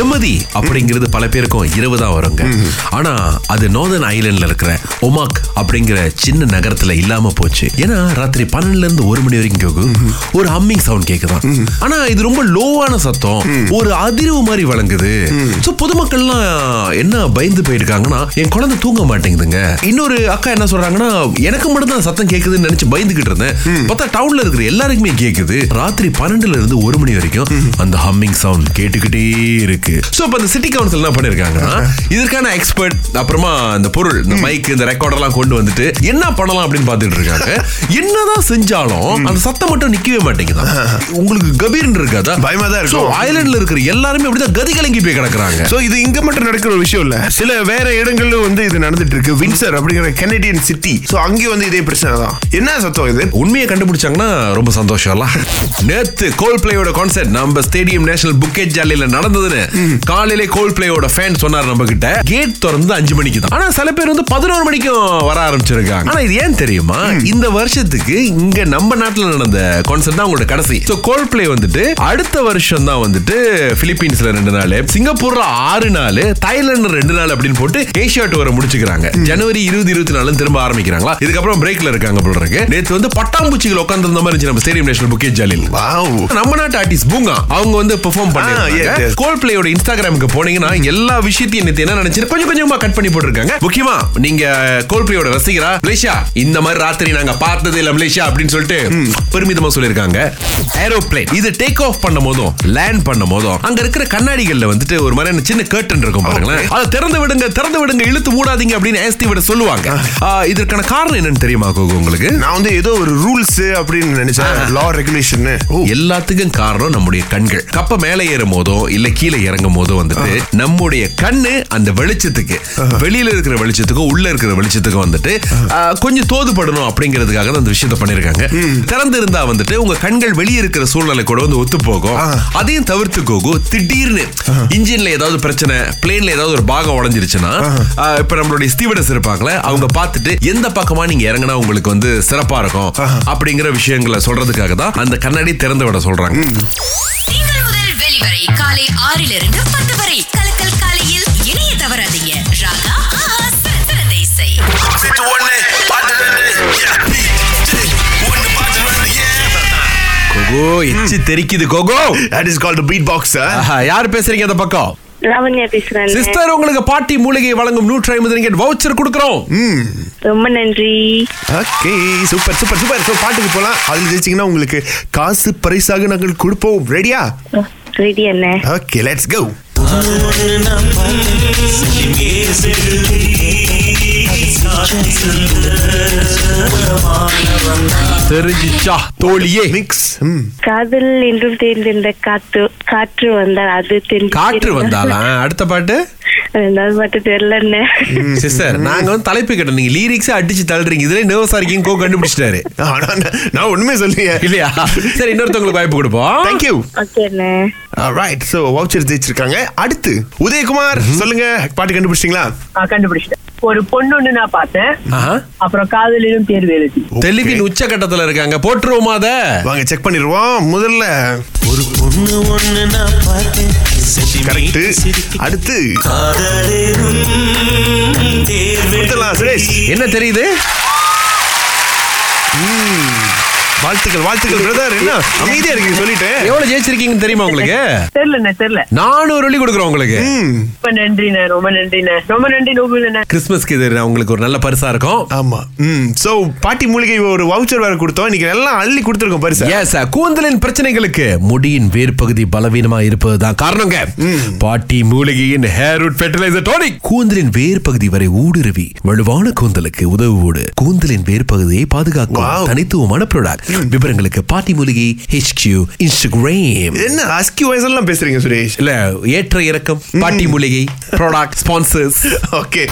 நிம்மதி அப்படிங்கிறது பல பேருக்கும் இரவு தான் வருங்க. ஆனா அது நோதன் ஐலண்ட்ல இருக்கிற ஒமாக் அப்படிங்கிற சின்ன நகரத்துல இல்லாம போச்சு. ஏன்னா ராத்திரி பன்னெண்டுல இருந்து ஒரு மணி வரைக்கும் கேக்கும் ஒரு ஹம்மிங் சவுண்ட் கேக்குதான். ஆனா இது ரொம்ப லோவான சத்தம். ஒரு அதிர்வு மாதிரி வழங்குது சோ பொதுமக்கள்லாம் என்ன பயந்து போயிருக்காங்கன்னா என் குழந்தை தூங்க மாட்டேங்குதுங்க. இன்னொரு அக்கா என்ன சொல்றாங்கன்னா எனக்கு மட்டும் தான் சத்தம் கேக்குதுன்னு நினைச்சு பயந்துகிட்டு இருந்தேன். பார்த்தா டவுன்ல இருக்கிற எல்லாருக்குமே கேக்குது. ராத்திரி பன்னெண்டுல இருந்து ஒரு மணி வரைக்கும் அந்த ஹம்மிங் சவுண்ட் கேட்டுக்கிட்டே இருக்கு. சோ இப்ப அந்த சிட்டி கவுன்சில் என்ன பண்ணிருக்காங்கன்னா இதற்கான எக்ஸ்பர்ட் அப்புறமா இந்த பொருள் இந்த மைக் இந்த ரெக்கார்ட் எல்லாம் கொண்டு வந்துட்டு என்ன பண்ணலாம் அப்படின்னு பார்த்துட்டு இருக்காங்க. என்னதான் செஞ்சாலும் அந்த சத்தம் மட்டும் நிக்கவே மாட்டேங்குது. உங்களுக்கு கபீர்னு இருக்காதா? பயமா தான் இருக்கும். ஐலண்ட்ல இருக்கிற எல்லாருமே அப்படிதான் கதி கலங்கி போய் கிடக்குறாங்க. சோ இது இங்க மட்டும் நடக்கிற ஒரு விஷயம் இல்ல. சில வேற இடங்கள்ல வந்து இது நடந்துட்டு இருக்கு. வின்சர் அப்படிங்கிற கெனடியன் சிட்டி சோ அங்கேயும் வந்து இதே பிரச்சனை தான். என்ன சத்தம் இது? உண்மையை கண்டுபிடிச்சாங்கன்னா ரொம்ப சந்தோஷம்ல நேத்து கோல் பிளேயோட கான்சர்ட் நம்ம ஸ்டேடியம் நேஷனல் புக்கெட் ஜாலியில நடந்ததுன்னு. காலையிலே கோல் பிளேயோட ஃபேன் சொன்னார் நம்ம கிட்ட கேட் திறந்து அஞ்சு மணிக்கு தான். ஆனா சில பேர் வந்து பதினோரு மணிக்கும் வர ஆரம்பிச்சிருக்காங்க. ஆனா இது ஏன் தெரியுமா? இந்த வருஷத்துக்கு இங்க நம்ம நாட்டுல நடந்த கான்சர்ட் தான் அவங்களோட கடைசி. சோ கோல் பிளே வந்துட்டு அடுத்த வருஷம் தான் வந்துட்டு பிலிப்பீன்ஸ்ல ரெண்டு நாள் சிங்கப்பூர்ல ஆறு நாள் தாய்லாந்து ரெண்டு நாள் அப்படின்னு போட்டு ஏஷியா டூரை முடிச்சுக்கிறாங்க. ஜனவரி இருபது இருபத்தி நாலு திரும்ப ஆரம்பிக்கிறாங்களா? இதுக்கப்புறம் பிரேக்ல இருக்காங்க போல இருக்கு. நேத்து வந்து பட்டாம்பூச்சிகள் உட்கார்ந்து இருந்த மாதிரி இருந்துச்சு நம்ம ஸ்டேடியம் நேஷனல் புக்கே ஜாலில் நம்ம நாட்டு ஆர்டிஸ்ட் பூங்கா அவங்க வந்து பெர்ஃபார்ம் yes, பண்ணிருக்காங்க yes. பிளேயோட இன்ஸ்டாகிராமுக்கு போனீங்கன்னா எல்லா விஷயத்தையும் நேத்து என்ன நினைச்சு கொஞ்சம் கொஞ்சமா கட் பண்ணி போட்டிருக்காங்க. முக்கியமா நீங்க கோல் பிளேயோட ரசிகரா? மலேசியா? இந்த மாதிரி ராத்திரி நாங்க பார்த்தது இல்ல மலேசியா அப்படின்னு சொல்லிட்டு பெருமிதமா சொல்லிருக்காங்க ஏரோப்ளேன் இது டேக் ஆஃப் பண்ணும் போதும் லேண்ட் பண்ணும் போதும் அங்க இருக்கிற கண்ணாடிகள்ல வந்துட்டு ஒரு மாதிரியான சின்ன கர்டன் இருக்கும் பாருங்களேன். அதை திறந்து விடுங்க திறந்து விடுங்க இழுத்து மூடாதீங்க அப்படின்னு ஏஸ்தி விட சொல்லுவாங்க. இதற்கான காரணம் என்னன்னு தெரியுமா கோகு உங்களுக்கு? நான் வந்து ஏதோ ஒரு ரூல்ஸ் அப்படின்னு நினைச்சேன் லா ரெகுலேஷன் எல்லாத்துக்கும் காரணம் நம்முடைய கண்கள். கப்ப மேலே ஏறும் போதோ இல்ல கீழே இறங்கும் போதோ வந்துட்டு நம்முடைய கண்ணு அந்த வெளிச்சத்துக்கு வெளியில இருக்கிற வெளிச்சத்துக்கும் உள்ள இருக்கிற வெளிச்சத்துக்கும் வந்துட்டு கொஞ்சம் தோதுபடணும் அப்படிங்கிறதுக்காக அந்த விஷயத்த பண்ணிருக்காங்க. திறந்து இருந்தா வந்துட்டு உங்க கண்கள் வெளியே இருக்கிற சூழ்நிலை கூட வந்து ஒத்து போகும். அதையும் தவிர்த்து கோகும் திடீர்னு இன்ஜின்ல ஏதாவது பிரச்சனை பிளேன்ல ஏதாவது ஒரு பாகம் உடஞ்சிருச்சுன்னா இப்ப நம்மளுடைய ஸ்டீவர்டஸ் இருப்பாங்களே அவங்க பார்த்துட்டு எந்த பக்கமா நீங்க இறங்கினா உங்களுக்கு வந்து சிறப்பா இருக்கும் அப்படிங்கிற விஷயங்களை சொல்றதுக்காக தான் அந்த கண்ணாடி திறந்து விட சொல்றாங்க. வெளிவரை காலை ஆறிலிருந்து பத்து வரை. கலக்கல் காலையில் இணைய தவறாதீங்க. ராகா இசை கோகோ எச்சு தெரிக்குது கோகோ. That is called beat box ஆஹா, யார் பேசுறீங்க அந்த பக்கம்? லாவண்யா பேசுறேன் சிஸ்டர் உங்களுக்கு பாட்டி மூலிகை வழங்கும் நூற்றி ஐம்பது ரிங்கெட் வவுச்சர் கொடுக்குறோம். ரொம்ப நன்றி. ஓகே சூப்பர் சூப்பர் சூப்பர் பாட்டுக்கு போலாம். அதுல ஜெயிச்சிங்கன்னா உங்களுக்கு காசு பரிசாக நாங்கள் கொடுப்போம். ரெடியா ரெடி என்ன ஓகே லெட்ஸ் கோ தெரிஞ்சிச்சா? தோழியே. மிக்ஸ் காதல் என்றும் தேர்ந்தெடுத்த காற்று காற்று வந்தால் அது தெரிஞ்சு காற்று வந்தாளா அடுத்த பாட்டு? ரெண்டாவது பாட்டு தெரியல சிஸ்டர் நாங்க வந்து தலைப்பு கேட்டோம். நீங்க லிரிக்ஸ் அடிச்சு தள்ளுறீங்க. இதுல நர்வஸா இருக்கீங்க கோ கண்டுபிடிச்சிட்டாரு. ஆனா, நான் ஒண்ணுமே சொல்லியே இல்லையா? சரி இன்னொருத்தவங்களுக்கு வாய்ப்பு கொடுப்போம். தேங்க்யூ ஓகே அண்ணே ரைட் ஸோ வவுச்சர் ஜெயிச்சிருக்காங்க. அடுத்து உதயகுமார் சொல்லுங்க. பாட்டு கண்டுபிடிச்சிங்களா ஆ, கண்டுபிடிச்சிட்டேன். ஒரு பொண்ணு ஒண்ணு நான் பார்த்தேன். அப்புறம் காதலிலும் தேர்வு எழுதி. தெலுங்கின் உச்சகட்டத்துல இருக்காங்க. போட்டுருவோமா அத? வாங்க செக் பண்ணிடுவோம். முதல்ல ஒரு பொண்ணு ஒண்ணு நான் பார்த்தேன். கரெக்ட். அடுத்து. என்ன தெரியுது? வாழ்த்துக்கள் வாழ்த்துக்கள் பிரதர் என்ன? அமைதியா இருக்கீங்க சொல்லிட்டேன் எவ்வளவு ஜெயிச்சிருக்கீங்கன்னு தெரியுமா உங்களுக்கு? தெரியலண்ணே தெரியல நானூறு வழி கொடுக்குறோம் உங்களுக்கு. ரொம்ப நன்றிண்ணே ரொம்ப நன்றிண்ணே. ரொம்ப நன்றி நோபுலண்ணே. கிறிஸ்மஸ்க்கு இது உங்களுக்கு ஒரு நல்ல பரிசா இருக்கும். ஆமா. ம். சோ பாட்டி மூலிகை ஒரு வவுச்சர் வேற கொடுத்தோம். இன்னைக்கு எல்லாம் அள்ளி கொடுத்துருக்கோம் பரிசு. எஸ் கூந்தலின் பிரச்சனைகளுக்கு முடியின் வேர் பகுதி பலவீனமா இருப்பதுதான் காரணங்க. பாட்டி மூலிகையின் ஹேர் ரூட் ஃபெர்டிலைசர் டானிக் கூந்தலின் வேர் பகுதி வரை ஊடுருவி வலுவான கூந்தலுக்கு உதவுவோடு கூந்தலின் வேர் பகுதியை பாதுகாக்கும். தனித்துவமான ப்ராடக்ட் விவரங்களுக்கு பாட்டி மூலிகை HQ இன்ஸ்டாகிராம் என்ன அஸ்கி வயசு எல்லாம் பேசுறீங்க சுரேஷ்? இல்ல ஏற்ற இறக்கம். பாட்டி மூலிகை ப்ராடக்ட் ஸ்பான்சர்ஸ் ஓகே